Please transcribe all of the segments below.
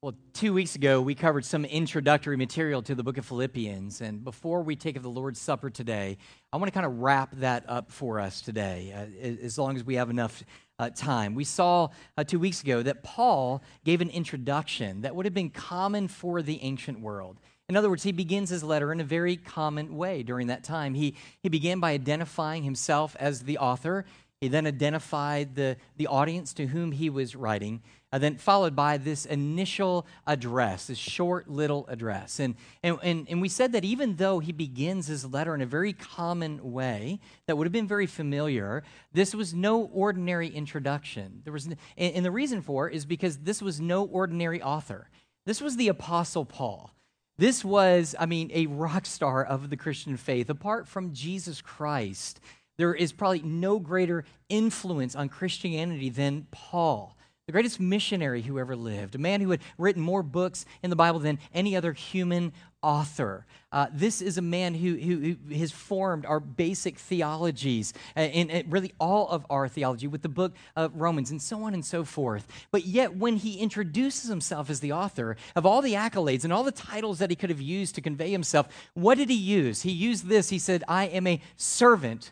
Well, two weeks ago, we covered some introductory material to the book of Philippians. And before we take of the Lord's Supper today, I want to kind of wrap that up for us today, uh, as long as we have enough uh, time. We saw uh, two weeks ago that Paul gave an introduction that would have been common for the ancient world. In other words, he begins his letter in a very common way during that time. He, he began by identifying himself as the author. He then identified the, the audience to whom he was writing, and then followed by this initial address, this short little address. And, and, and, and we said that even though he begins his letter in a very common way that would have been very familiar, this was no ordinary introduction. There was, and, and the reason for it is because this was no ordinary author. This was the Apostle Paul. This was, I mean, a rock star of the Christian faith. Apart from Jesus Christ, there is probably no greater influence on Christianity than Paul, the greatest missionary who ever lived, a man who had written more books in the Bible than any other human author. Uh, this is a man who, who, who, has formed our basic theologies uh, and, and, really all of our theology with the book of Romans and so on and so forth. But yet, when he introduces himself as the author of all the accolades and all the titles that he could have used to convey himself, what did he use? He used this. He said, I am a servant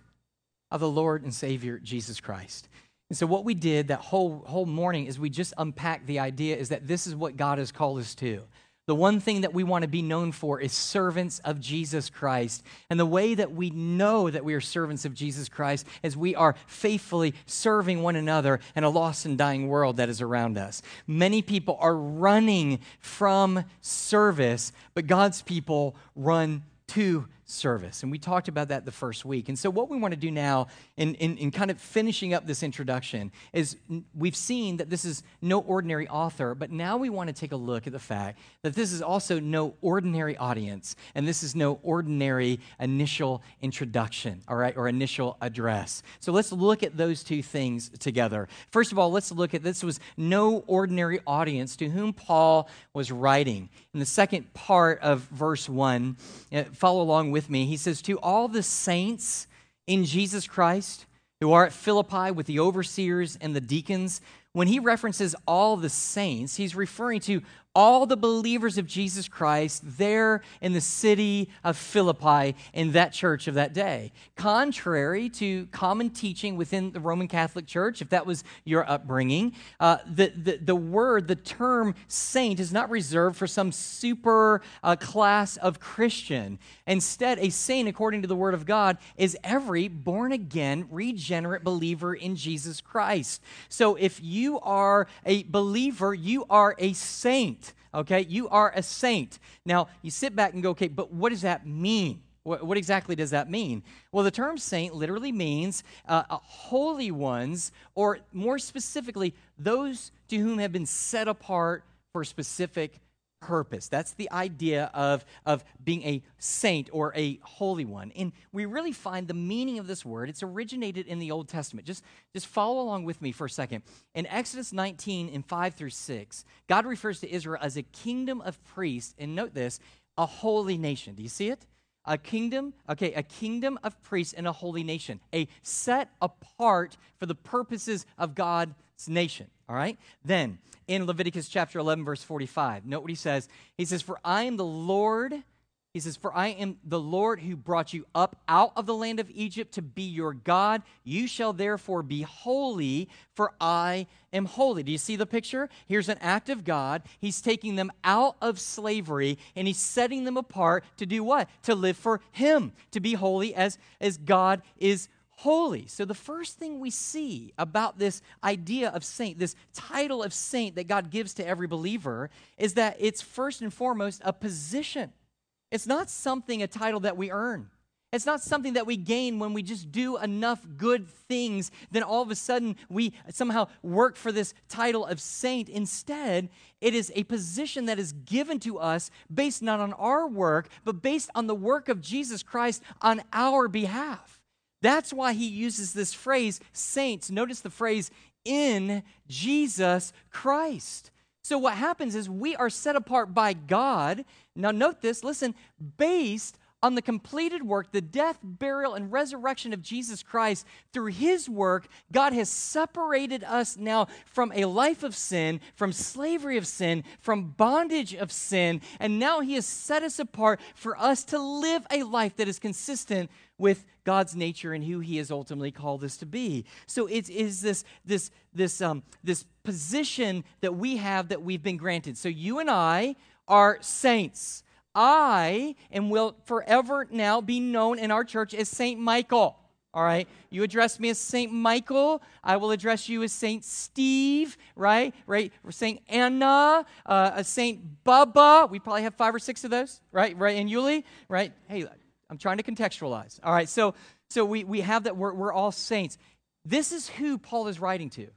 of the Lord and Savior Jesus Christ. And so, what we did that whole, whole morning is we just unpacked the idea is that this is what God has called us to. The one thing that we want to be known for is servants of Jesus Christ. And the way that we know that we are servants of Jesus Christ is we are faithfully serving one another in a lost and dying world that is around us. Many people are running from service, but God's people run to service. And we talked about that the first week. And so, what we want to do now, in, in, in, kind of finishing up this introduction, is we've seen that this is no ordinary author, but now we want to take a look at the fact that this is also no ordinary audience, and this is no ordinary initial introduction, all right, or initial address. So, let's look at those two things together. First of all, let's look at this was no ordinary audience to whom Paul was writing. In the second part of verse 1, uh, follow along with me. He says, To all the saints in Jesus Christ who are at Philippi with the overseers and the deacons, when he references all the saints, he's referring to all the believers of Jesus Christ there in the city of Philippi in that church of that day. Contrary to common teaching within the Roman Catholic Church, if that was your upbringing, uh, the, the, the word, the term saint, is not reserved for some super uh, class of Christian. Instead, a saint, according to the Word of God, is every born again, regenerate believer in Jesus Christ. So if you are a believer, you are a saint okay? You are a saint. Now, you sit back and go, okay, but what does that mean? What, what exactly does that mean? Well, the term saint literally means uh, holy ones, or more specifically, those to whom have been set apart for specific purpose. That's the idea of, of being a saint or a holy one. And we really find the meaning of this word. It's originated in the Old Testament. Just, just follow along with me for a second. In Exodus 19, in 5 through 6, God refers to Israel as a kingdom of priests. And note this a holy nation. Do you see it? A kingdom, okay, a kingdom of priests and a holy nation, a set apart for the purposes of God's nation. All right? Then in Leviticus chapter 11, verse 45. Note what he says. He says, For I am the Lord. He says, For I am the Lord who brought you up out of the land of Egypt to be your God. You shall therefore be holy, for I am holy. Do you see the picture? Here's an act of God. He's taking them out of slavery and he's setting them apart to do what? To live for Him, to be holy as, as God is holy. So, the first thing we see about this idea of saint, this title of saint that God gives to every believer, is that it's first and foremost a position. It's not something, a title that we earn. It's not something that we gain when we just do enough good things, then all of a sudden we somehow work for this title of saint. Instead, it is a position that is given to us based not on our work, but based on the work of Jesus Christ on our behalf. That's why he uses this phrase, saints. Notice the phrase, in Jesus Christ. So, what happens is we are set apart by God. Now, note this, listen, based on the completed work, the death, burial, and resurrection of Jesus Christ, through his work, God has separated us now from a life of sin, from slavery of sin, from bondage of sin, and now he has set us apart for us to live a life that is consistent with God's nature and who He has ultimately called us to be. So it is this this this um, this position that we have that we've been granted. So you and I are saints. I and will forever now be known in our church as Saint Michael. All right, you address me as Saint Michael. I will address you as Saint Steve, right? Right, Saint Anna, uh, Saint Bubba. We probably have five or six of those, right? Right, and Yuli, right? Hey, I'm trying to contextualize. All right, so so we we have that we're we're all saints. This is who Paul is writing to.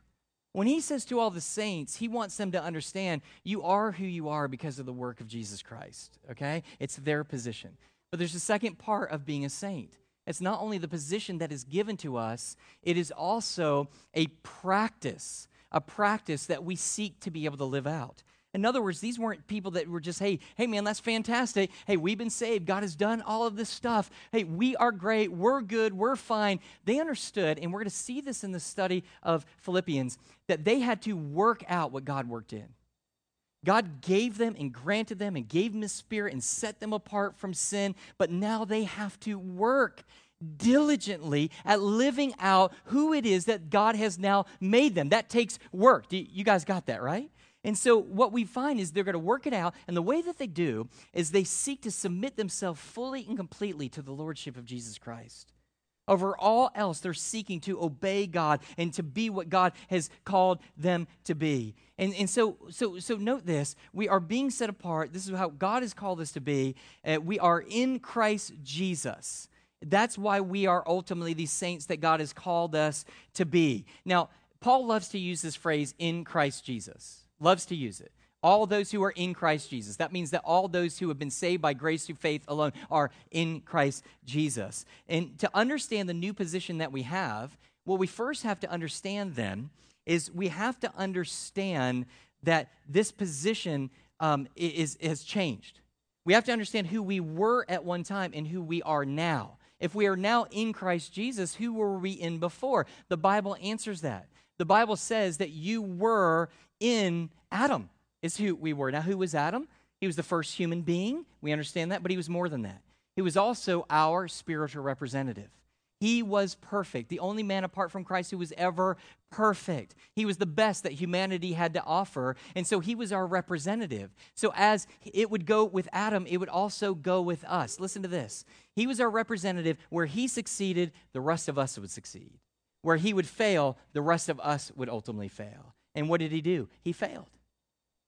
When he says to all the saints, he wants them to understand you are who you are because of the work of Jesus Christ, okay? It's their position. But there's a second part of being a saint. It's not only the position that is given to us, it is also a practice, a practice that we seek to be able to live out. In other words, these weren't people that were just, hey, hey, man, that's fantastic. Hey, we've been saved. God has done all of this stuff. Hey, we are great. We're good. We're fine. They understood, and we're going to see this in the study of Philippians, that they had to work out what God worked in. God gave them and granted them and gave them His Spirit and set them apart from sin, but now they have to work diligently at living out who it is that God has now made them. That takes work. You guys got that, right? And so, what we find is they're going to work it out. And the way that they do is they seek to submit themselves fully and completely to the Lordship of Jesus Christ. Over all else, they're seeking to obey God and to be what God has called them to be. And, and so, so, so, note this we are being set apart. This is how God has called us to be. Uh, we are in Christ Jesus. That's why we are ultimately these saints that God has called us to be. Now, Paul loves to use this phrase, in Christ Jesus loves to use it. All those who are in Christ Jesus. That means that all those who have been saved by grace through faith alone are in Christ Jesus. And to understand the new position that we have, what we first have to understand then is we have to understand that this position um, is, has changed. We have to understand who we were at one time and who we are now. If we are now in Christ Jesus, who were we in before? The Bible answers that. The Bible says that you were in Adam, is who we were. Now, who was Adam? He was the first human being. We understand that, but he was more than that. He was also our spiritual representative. He was perfect, the only man apart from Christ who was ever perfect. He was the best that humanity had to offer, and so he was our representative. So, as it would go with Adam, it would also go with us. Listen to this He was our representative. Where he succeeded, the rest of us would succeed. Where he would fail, the rest of us would ultimately fail. And what did he do? He failed.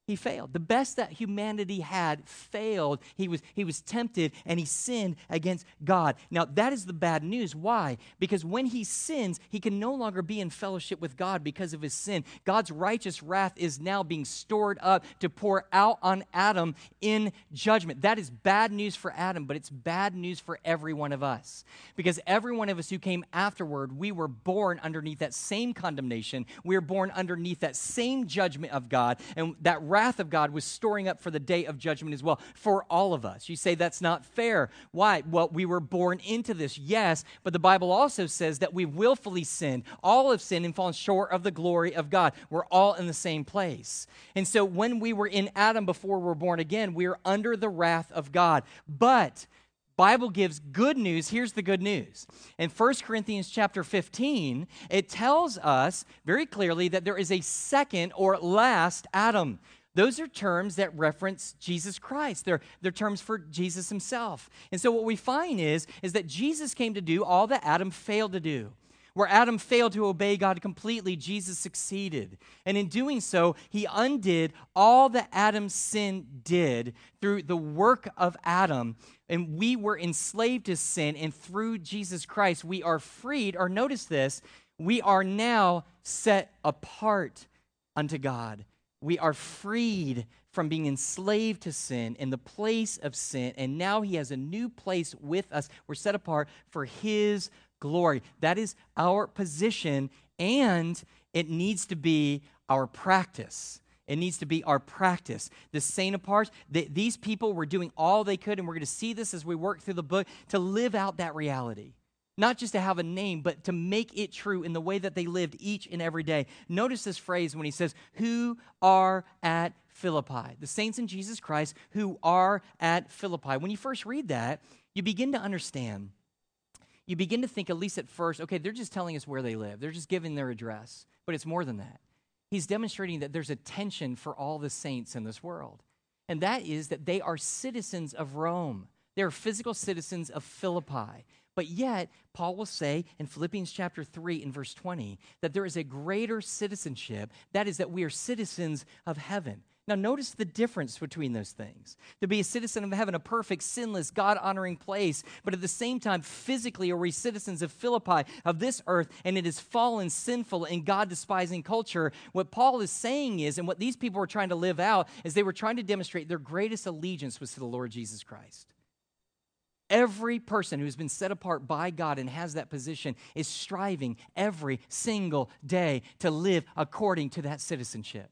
He failed. The best that humanity had failed. He was, he was tempted and he sinned against God. Now, that is the bad news. Why? Because when he sins, he can no longer be in fellowship with God because of his sin. God's righteous wrath is now being stored up to pour out on Adam in judgment. That is bad news for Adam, but it's bad news for every one of us. Because every one of us who came afterward, we were born underneath that same condemnation. We were born underneath that same judgment of God. And that wrath of God was storing up for the day of judgment as well for all of us. You say that's not fair. Why? Well, we were born into this, yes, but the Bible also says that we willfully sinned. All have sinned and fallen short of the glory of God. We're all in the same place. And so when we were in Adam before we were born again, we are under the wrath of God. But Bible gives good news. Here's the good news. In 1 Corinthians chapter 15, it tells us very clearly that there is a second or last Adam. Those are terms that reference Jesus Christ. They're, they're terms for Jesus himself. And so what we find is, is that Jesus came to do all that Adam failed to do. Where Adam failed to obey God completely, Jesus succeeded. And in doing so, he undid all that Adam's sin did through the work of Adam. And we were enslaved to sin, and through Jesus Christ, we are freed. Or notice this we are now set apart unto God we are freed from being enslaved to sin in the place of sin, and now He has a new place with us. We're set apart for His glory. That is our position, and it needs to be our practice. It needs to be our practice. The saint apart, the, these people were doing all they could, and we're going to see this as we work through the book to live out that reality. Not just to have a name, but to make it true in the way that they lived each and every day. Notice this phrase when he says, Who are at Philippi? The saints in Jesus Christ who are at Philippi. When you first read that, you begin to understand. You begin to think, at least at first, okay, they're just telling us where they live, they're just giving their address. But it's more than that. He's demonstrating that there's a tension for all the saints in this world. And that is that they are citizens of Rome. They are physical citizens of Philippi. But yet, Paul will say in Philippians chapter 3 in verse 20 that there is a greater citizenship. That is, that we are citizens of heaven. Now, notice the difference between those things. To be a citizen of heaven, a perfect, sinless, God honoring place, but at the same time, physically, are we citizens of Philippi, of this earth, and it is fallen, sinful, and God despising culture. What Paul is saying is, and what these people were trying to live out, is they were trying to demonstrate their greatest allegiance was to the Lord Jesus Christ. Every person who's been set apart by God and has that position is striving every single day to live according to that citizenship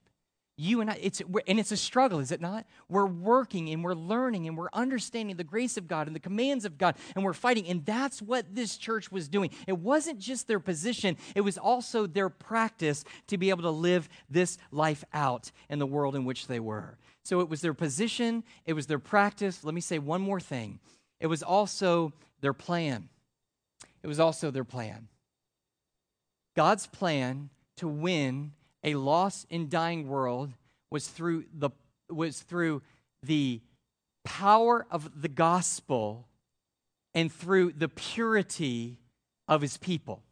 you and I, it's, and it's a struggle, is it not? We're working and we're learning and we're understanding the grace of God and the commands of God and we're fighting. And that's what this church was doing. It wasn't just their position, it was also their practice to be able to live this life out in the world in which they were. So it was their position, it was their practice. Let me say one more thing it was also their plan. It was also their plan. God's plan to win a lost and dying world was through the was through the power of the gospel and through the purity of his people.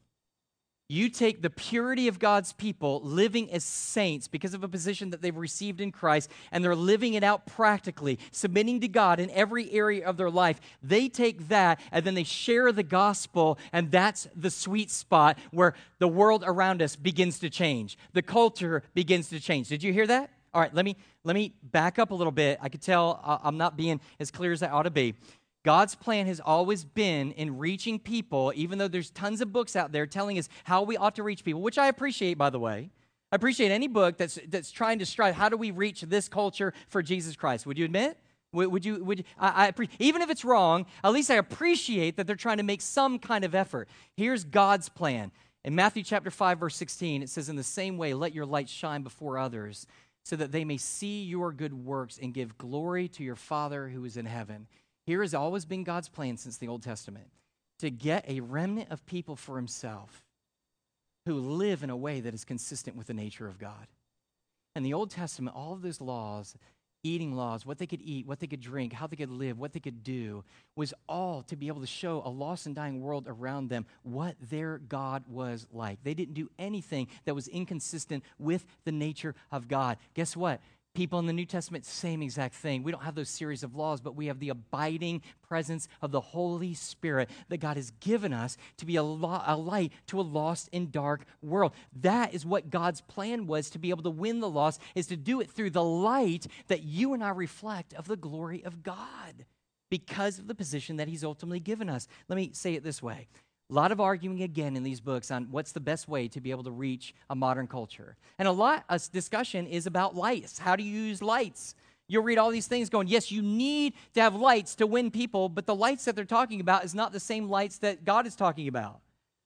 You take the purity of God's people living as saints because of a position that they've received in Christ, and they're living it out practically, submitting to God in every area of their life. They take that and then they share the gospel, and that's the sweet spot where the world around us begins to change. The culture begins to change. Did you hear that? All right, let me let me back up a little bit. I could tell uh, I'm not being as clear as I ought to be. God's plan has always been in reaching people, even though there's tons of books out there telling us how we ought to reach people, which I appreciate, by the way. I appreciate any book that's, that's trying to strive. How do we reach this culture for Jesus Christ? Would you admit? Would, would you, would you, I, I, even if it's wrong, at least I appreciate that they're trying to make some kind of effort. Here's God's plan. In Matthew chapter 5, verse 16, it says, In the same way, let your light shine before others, so that they may see your good works and give glory to your Father who is in heaven. Here has always been God's plan since the Old Testament to get a remnant of people for himself who live in a way that is consistent with the nature of God. In the Old Testament, all of those laws, eating laws, what they could eat, what they could drink, how they could live, what they could do, was all to be able to show a lost and dying world around them what their God was like. They didn't do anything that was inconsistent with the nature of God. Guess what? People in the New Testament, same exact thing. We don't have those series of laws, but we have the abiding presence of the Holy Spirit that God has given us to be a, lo- a light to a lost and dark world. That is what God's plan was to be able to win the lost, is to do it through the light that you and I reflect of the glory of God because of the position that He's ultimately given us. Let me say it this way a lot of arguing again in these books on what's the best way to be able to reach a modern culture. And a lot of discussion is about lights. How do you use lights? You'll read all these things going, yes, you need to have lights to win people, but the lights that they're talking about is not the same lights that God is talking about.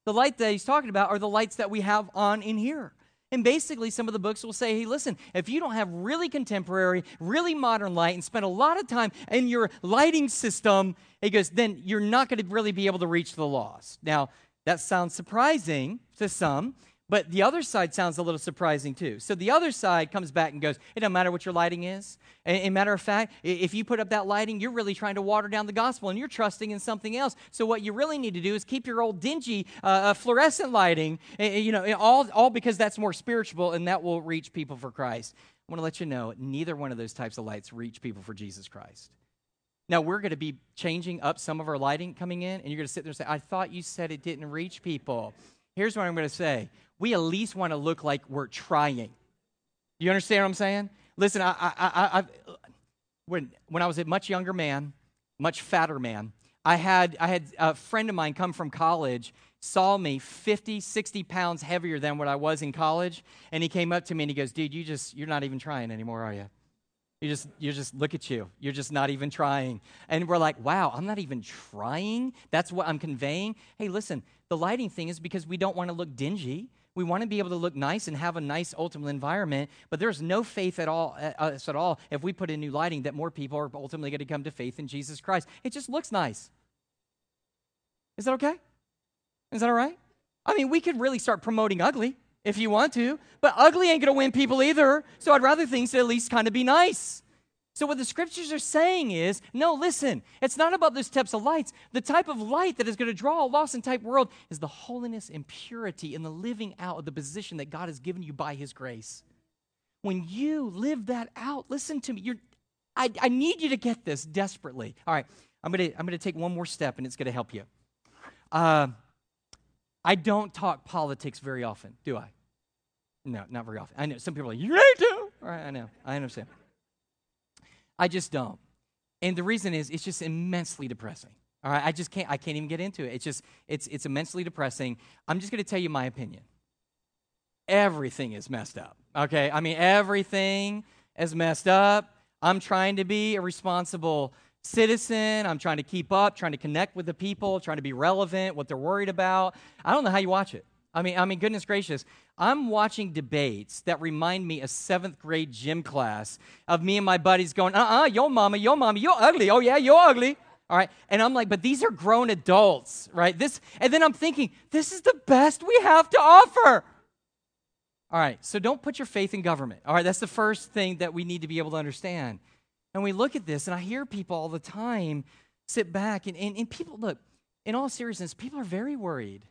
The light that he's talking about are the lights that we have on in here. And basically, some of the books will say, hey, listen, if you don't have really contemporary, really modern light and spend a lot of time in your lighting system, he goes, then you're not going to really be able to reach the lost. Now, that sounds surprising to some, but the other side sounds a little surprising too. So the other side comes back and goes, it doesn't matter what your lighting is. And matter of fact, if you put up that lighting, you're really trying to water down the gospel and you're trusting in something else. So what you really need to do is keep your old dingy uh, uh fluorescent lighting, you know, all, all because that's more spiritual and that will reach people for Christ. I want to let you know, neither one of those types of lights reach people for Jesus Christ. Now, we're going to be changing up some of our lighting coming in, and you're going to sit there and say, I thought you said it didn't reach people. Here's what I'm going to say we at least want to look like we're trying. You understand what I'm saying? Listen, I, I, I, I, when, when I was a much younger man, much fatter man, I had, I had a friend of mine come from college saw me 50, 60 pounds heavier than what I was in college, and he came up to me and he goes, Dude, you just, you're not even trying anymore, are you? You just, you just look at you. You're just not even trying. And we're like, wow, I'm not even trying. That's what I'm conveying. Hey, listen, the lighting thing is because we don't want to look dingy. We want to be able to look nice and have a nice ultimate environment, but there's no faith at all us at all if we put in new lighting that more people are ultimately going to come to faith in Jesus Christ. It just looks nice. Is that okay? Is that all right? I mean, we could really start promoting ugly if you want to, but ugly ain't going to win people either. So I'd rather things at least kind of be nice. So, what the scriptures are saying is no, listen, it's not about those types of lights. The type of light that is going to draw a lost and type world is the holiness and purity and the living out of the position that God has given you by His grace. When you live that out, listen to me. You're, I, I need you to get this desperately. All right, I'm going to I'm to take one more step and it's going to help you. Uh, I don't talk politics very often, do I? No, not very often. I know some people are like, you need to. All right, I know. I understand. I just don't. And the reason is it's just immensely depressing. All right, I just can't I can't even get into it. It's just it's it's immensely depressing. I'm just going to tell you my opinion. Everything is messed up. Okay? I mean everything is messed up. I'm trying to be a responsible citizen. I'm trying to keep up, trying to connect with the people, trying to be relevant, what they're worried about. I don't know how you watch it. I mean, I mean, goodness gracious, I'm watching debates that remind me of seventh grade gym class of me and my buddies going, uh-uh, yo mama, yo mama, you're ugly. Oh yeah, you're ugly. All right. And I'm like, but these are grown adults, right? This, and then I'm thinking, this is the best we have to offer. All right. So don't put your faith in government. All right. That's the first thing that we need to be able to understand. And we look at this, and I hear people all the time sit back, and, and, and people, look, in all seriousness, people are very worried,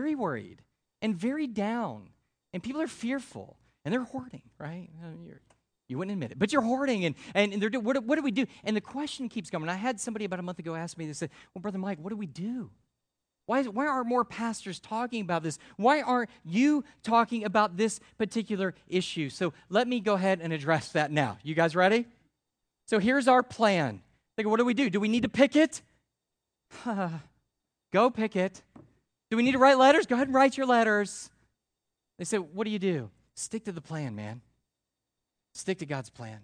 very worried, and very down. And people are fearful, and they're hoarding, right? You're, you would not admit it, but you're hoarding, and, and, they're what, what do we do? And the question keeps coming. I had somebody about a month ago ask me, they said, Well, Brother Mike, what do we do? Why, is, why aren't more pastors talking about this? Why aren't you talking about this particular issue? So let me go ahead and address that now. You guys ready? So here's our plan. Like, what do we do? Do we need to pick it? Go pick it. Do we need to write letters? Go ahead and write your letters. They say, What do you do? Stick to the plan, man. Stick to God's plan.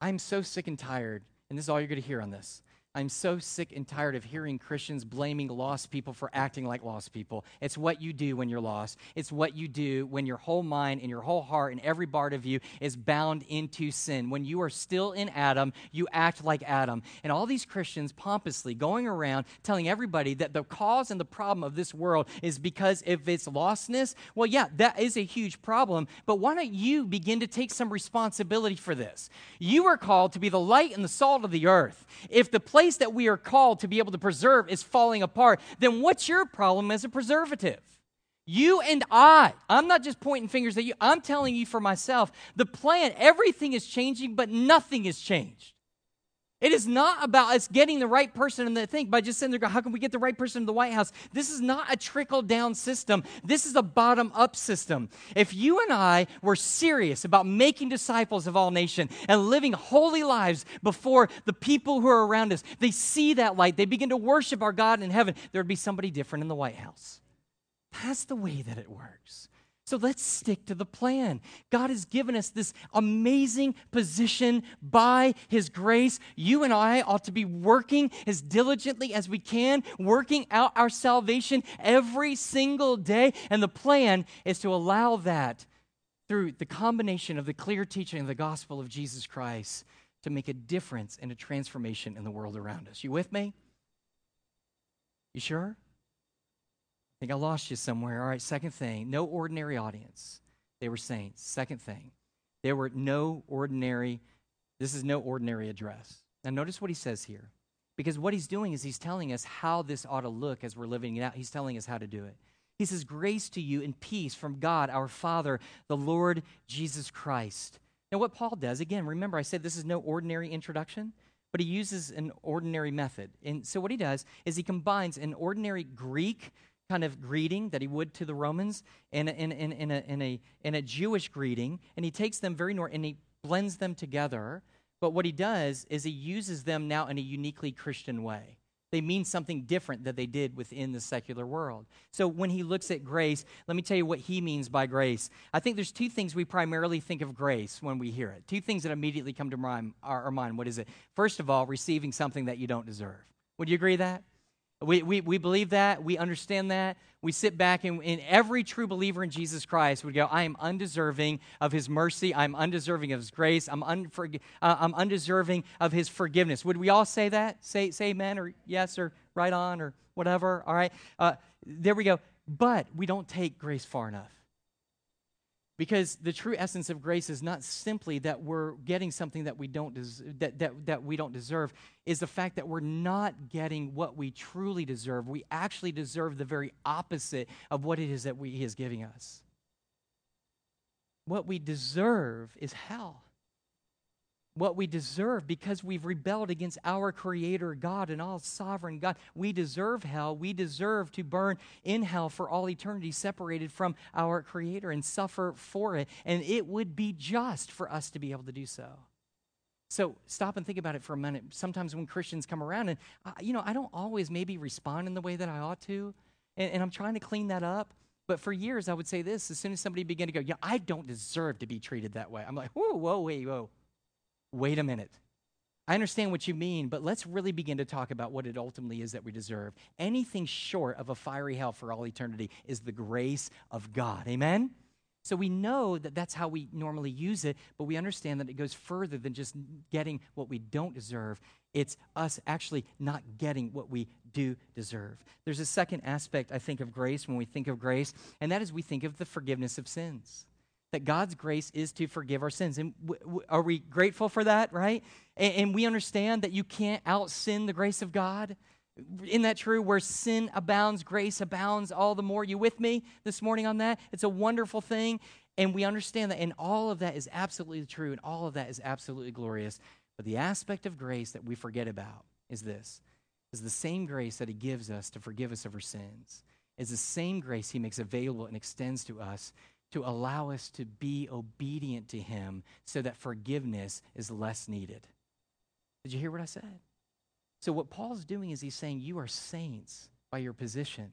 I'm so sick and tired, and this is all you're going to hear on this. I'm so sick and tired of hearing Christians blaming lost people for acting like lost people. It's what you do when you're lost. It's what you do when your whole mind and your whole heart and every part of you is bound into sin. When you are still in Adam, you act like Adam. And all these Christians pompously going around telling everybody that the cause and the problem of this world is because of its lostness. Well, yeah, that is a huge problem. But why don't you begin to take some responsibility for this? You are called to be the light and the salt of the earth. If the place that we are called to be able to preserve is falling apart, then what's your problem as a preservative? You and I, I'm not just pointing fingers at you, I'm telling you for myself, the plan, everything is changing, but nothing is changed. It is not about us getting the right person in the thing by just saying, how can we get the right person in the White House? This is not a trickle down system. This is a bottom up system. If you and I were serious about making disciples of all nations and living holy lives before the people who are around us, they see that light. They begin to worship our God in heaven. There would be somebody different in the White House. That's the way that it works. So let's stick to the plan. God has given us this amazing position by His grace. You and I ought to be working as diligently as we can, working out our salvation every single day. And the plan is to allow that through the combination of the clear teaching of the gospel of Jesus Christ to make a difference and a transformation in the world around us. You with me? You sure? Think I lost you somewhere. All right, second thing no ordinary audience. They were saints. Second thing, there were no ordinary, this is no ordinary address. Now, notice what he says here. Because what he's doing is he's telling us how this ought to look as we're living it out. He's telling us how to do it. He says, Grace to you and peace from God, our Father, the Lord Jesus Christ. Now, what Paul does, again, remember I said this is no ordinary introduction, but he uses an ordinary method. And so, what he does is he combines an ordinary Greek kind of greeting that he would to the Romans in a, in, in, in, a, in, a, in a Jewish greeting, and he takes them very north and he blends them together. But what he does is he uses them now in a uniquely Christian way. They mean something different that they did within the secular world. So when he looks at grace, let me tell you what he means by grace. I think there's two things we primarily think of grace when we hear it. Two things that immediately come to our, our mind. What is it? First of all, receiving something that you don't deserve. Would you agree that? We, we, we believe that. We understand that. We sit back, and, and every true believer in Jesus Christ would go, I am undeserving of his mercy. I'm undeserving of his grace. I'm, unforg- uh, I'm undeserving of his forgiveness. Would we all say that? Say, say amen or yes or right on or whatever. All right. Uh, there we go. But we don't take grace far enough. Because the true essence of grace is not simply that we're getting something that we don't des- that, that, that we don't deserve, is the fact that we're not getting what we truly deserve. We actually deserve the very opposite of what it is that we, He is giving us. What we deserve is hell what we deserve because we've rebelled against our creator God and all sovereign God. We deserve hell. We deserve to burn in hell for all eternity, separated from our creator and suffer for it. And it would be just for us to be able to do so. So stop and think about it for a minute. Sometimes when Christians come around, and uh, you know, I don't always maybe respond in the way that I ought to, and, and I'm trying to clean that up. But for years, I would say this: as soon as somebody began to go, "Yeah, I don't deserve to be treated that way," I'm like, "Whoa, whoa, wait, whoa." Wait a minute. I understand what you mean, but let's really begin to talk about what it ultimately is that we deserve. Anything short of a fiery hell for all eternity is the grace of God. Amen? So we know that that's how we normally use it, but we understand that it goes further than just getting what we don't deserve. It's us actually not getting what we do deserve. There's a second aspect, I think, of grace when we think of grace, and that is we think of the forgiveness of sins that God's grace is to forgive our sins. And w- w- are we grateful for that, right? And, and we understand that you can't out sin the grace of God. Isn't that true? Where sin abounds, grace abounds all the more. You with me this morning on that? It's a wonderful thing. And we understand that, and all of that is absolutely true, and all of that is absolutely glorious. But the aspect of grace that we forget about is this is the same grace that He gives us to forgive us of our sins, is the same grace He makes available and extends to us to allow us to be obedient to Him so that forgiveness is less needed. Did you hear what I said? So, what Paul's doing is he's saying, You are saints by your position,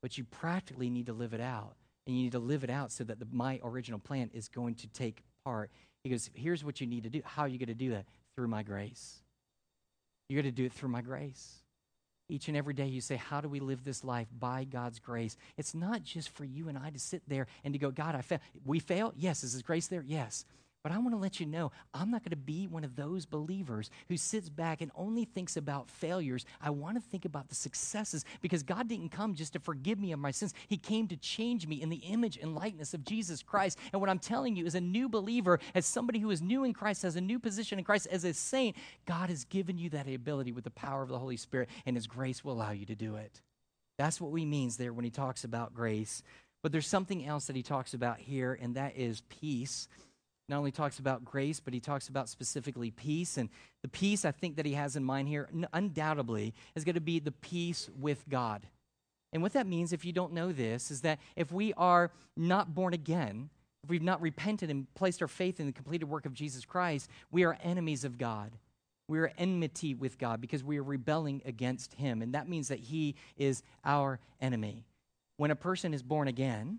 but you practically need to live it out. And you need to live it out so that the, my original plan is going to take part. He goes, Here's what you need to do. How are you going to do that? Through my grace. You're going to do it through my grace each and every day you say, How do we live this life by God's grace? It's not just for you and I to sit there and to go, God, I fail. We fail? Yes. Is His grace there? Yes. But I want to let you know, I'm not going to be one of those believers who sits back and only thinks about failures. I want to think about the successes because God didn't come just to forgive me of my sins. He came to change me in the image and likeness of Jesus Christ. And what I'm telling you, as a new believer, as somebody who is new in Christ, has a new position in Christ, as a saint, God has given you that ability with the power of the Holy Spirit, and His grace will allow you to do it. That's what he means there when he talks about grace. But there's something else that he talks about here, and that is peace not only talks about grace, but he talks about specifically peace. And the peace I think that he has in mind here, undoubtedly, is going to be the peace with God. And what that means, if you don't know this, is that if we are not born again, if we've not repented and placed our faith in the completed work of Jesus Christ, we are enemies of God. We are enmity with God because we are rebelling against Him. And that means that He is our enemy. When a person is born again,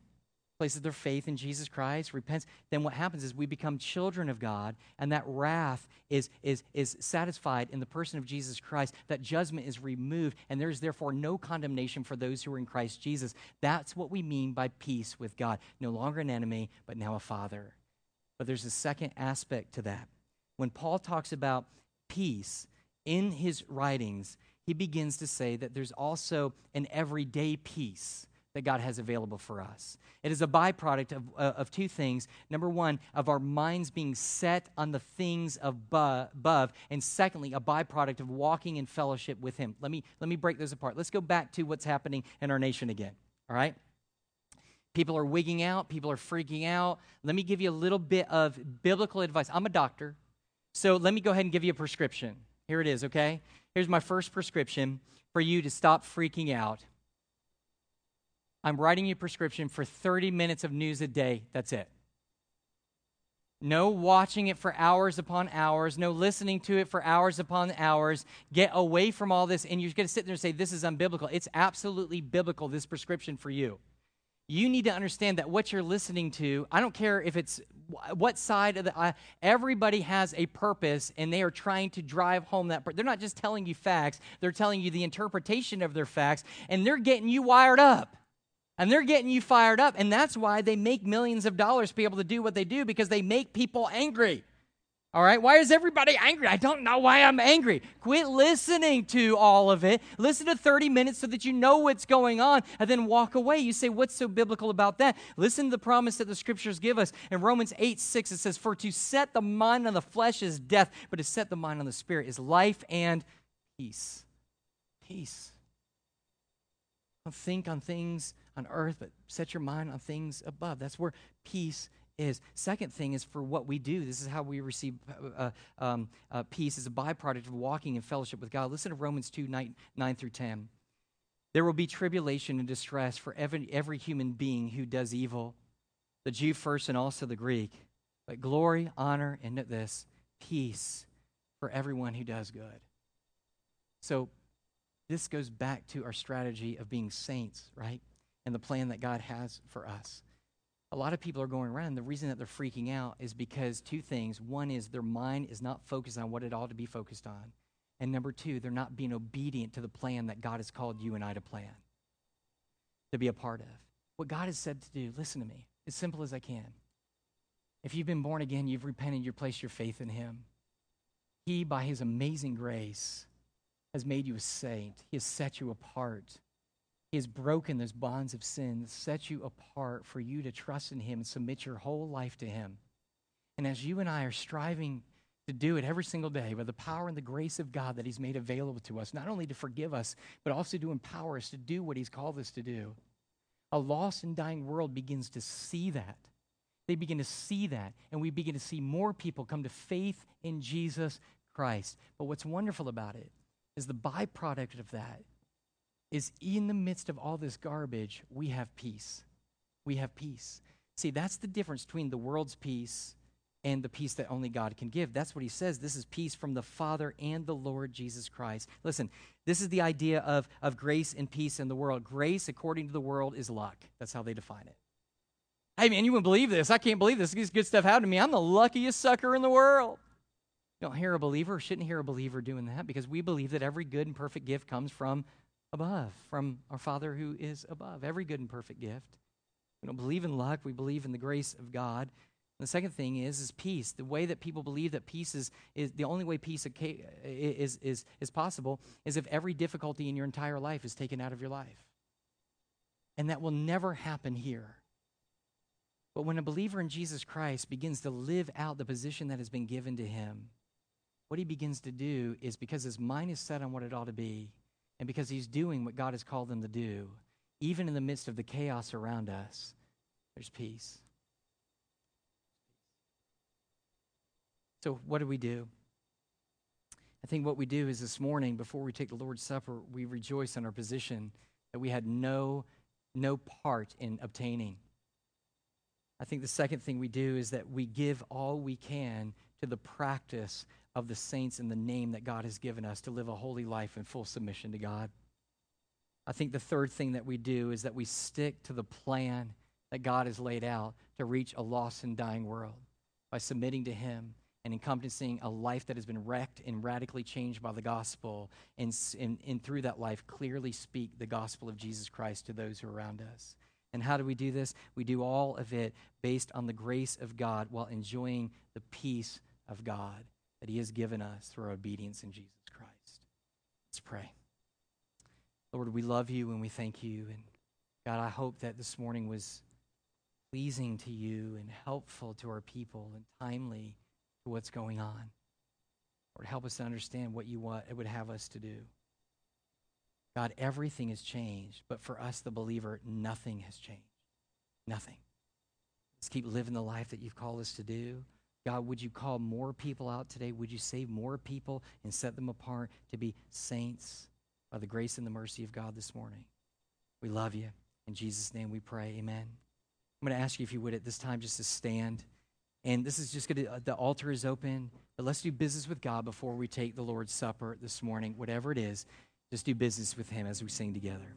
places their faith in Jesus Christ, repents, then what happens is we become children of God, and that wrath is, is, is satisfied in the person of Jesus Christ. That judgment is removed, and there is therefore no condemnation for those who are in Christ Jesus. That's what we mean by peace with God. No longer an enemy, but now a father. But there's a second aspect to that. When Paul talks about peace in his writings, he begins to say that there's also an everyday peace that God has available for us. It is a byproduct of, uh, of two things. Number one, of our minds being set on the things of above, and secondly, a byproduct of walking in fellowship with Him. Let me, let me break those apart. Let's go back to what's happening in our nation again, all right? People are wigging out, people are freaking out. Let me give you a little bit of biblical advice. I'm a doctor, so let me go ahead and give you a prescription. Here it is, okay? Here's my first prescription for you to stop freaking out I'm writing you a prescription for 30 minutes of news a day. That's it. No watching it for hours upon hours, no listening to it for hours upon hours. Get away from all this, and you're going to sit there and say, This is unbiblical. It's absolutely biblical, this prescription for you. You need to understand that what you're listening to, I don't care if it's what side of the uh, everybody has a purpose and they are trying to drive home that they're not just telling you facts they're telling you the interpretation of their facts and they're getting you wired up and they're getting you fired up. And that's why they make millions of dollars to be able to do what they do because they make people angry. All right, why is everybody angry? I don't know why I'm angry. Quit listening to all of it. Listen to 30 minutes so that you know what's going on and then walk away. You say, What's so biblical about that? Listen to the promise that the scriptures give us. In Romans 8 6, it says, For to set the mind on the flesh is death, but to set the mind on the spirit is life and peace. Peace. Think on things on earth, but set your mind on things above. That's where peace is. Second thing is for what we do. This is how we receive uh, um, uh, peace as a byproduct of walking in fellowship with God. Listen to Romans 2 9, 9 through 10. There will be tribulation and distress for every, every human being who does evil, the Jew first and also the Greek. But glory, honor, and this, peace for everyone who does good. So this goes back to our strategy of being saints, right? And the plan that God has for us. A lot of people are going around. The reason that they're freaking out is because two things. One is their mind is not focused on what it ought to be focused on. And number two, they're not being obedient to the plan that God has called you and I to plan, to be a part of. What God has said to do, listen to me, as simple as I can. If you've been born again, you've repented, you've placed your faith in Him. He, by His amazing grace, has made you a saint. He has set you apart. He has broken those bonds of sin, set you apart for you to trust in Him and submit your whole life to Him. And as you and I are striving to do it every single day by the power and the grace of God that He's made available to us, not only to forgive us, but also to empower us to do what He's called us to do, a lost and dying world begins to see that. They begin to see that, and we begin to see more people come to faith in Jesus Christ. But what's wonderful about it is the byproduct of that is in the midst of all this garbage, we have peace. We have peace. See, that's the difference between the world's peace and the peace that only God can give. That's what he says. This is peace from the Father and the Lord Jesus Christ. Listen, this is the idea of, of grace and peace in the world. Grace, according to the world, is luck. That's how they define it. Hey, man, you wouldn't believe this. I can't believe this. This good stuff happened to me. I'm the luckiest sucker in the world. Don't hear a believer, shouldn't hear a believer doing that because we believe that every good and perfect gift comes from above, from our Father who is above. Every good and perfect gift. We don't believe in luck, we believe in the grace of God. And the second thing is is peace. The way that people believe that peace is, is the only way peace is, is, is possible is if every difficulty in your entire life is taken out of your life. And that will never happen here. But when a believer in Jesus Christ begins to live out the position that has been given to him, what he begins to do is because his mind is set on what it ought to be, and because he's doing what God has called him to do, even in the midst of the chaos around us, there's peace. So, what do we do? I think what we do is this morning, before we take the Lord's Supper, we rejoice in our position that we had no, no part in obtaining. I think the second thing we do is that we give all we can to the practice of the saints in the name that God has given us to live a holy life in full submission to God. I think the third thing that we do is that we stick to the plan that God has laid out to reach a lost and dying world by submitting to Him and encompassing a life that has been wrecked and radically changed by the gospel, and, and, and through that life, clearly speak the gospel of Jesus Christ to those who are around us. And how do we do this? We do all of it based on the grace of God while enjoying the peace of God that He has given us through our obedience in Jesus Christ. Let's pray. Lord, we love you and we thank you. And God, I hope that this morning was pleasing to you and helpful to our people and timely to what's going on. Lord, help us to understand what you want, it would have us to do. God, everything has changed, but for us, the believer, nothing has changed. Nothing. Let's keep living the life that you've called us to do. God, would you call more people out today? Would you save more people and set them apart to be saints by the grace and the mercy of God this morning? We love you. In Jesus' name we pray. Amen. I'm going to ask you if you would at this time just to stand. And this is just going to, uh, the altar is open, but let's do business with God before we take the Lord's Supper this morning. Whatever it is, just do business with Him as we sing together.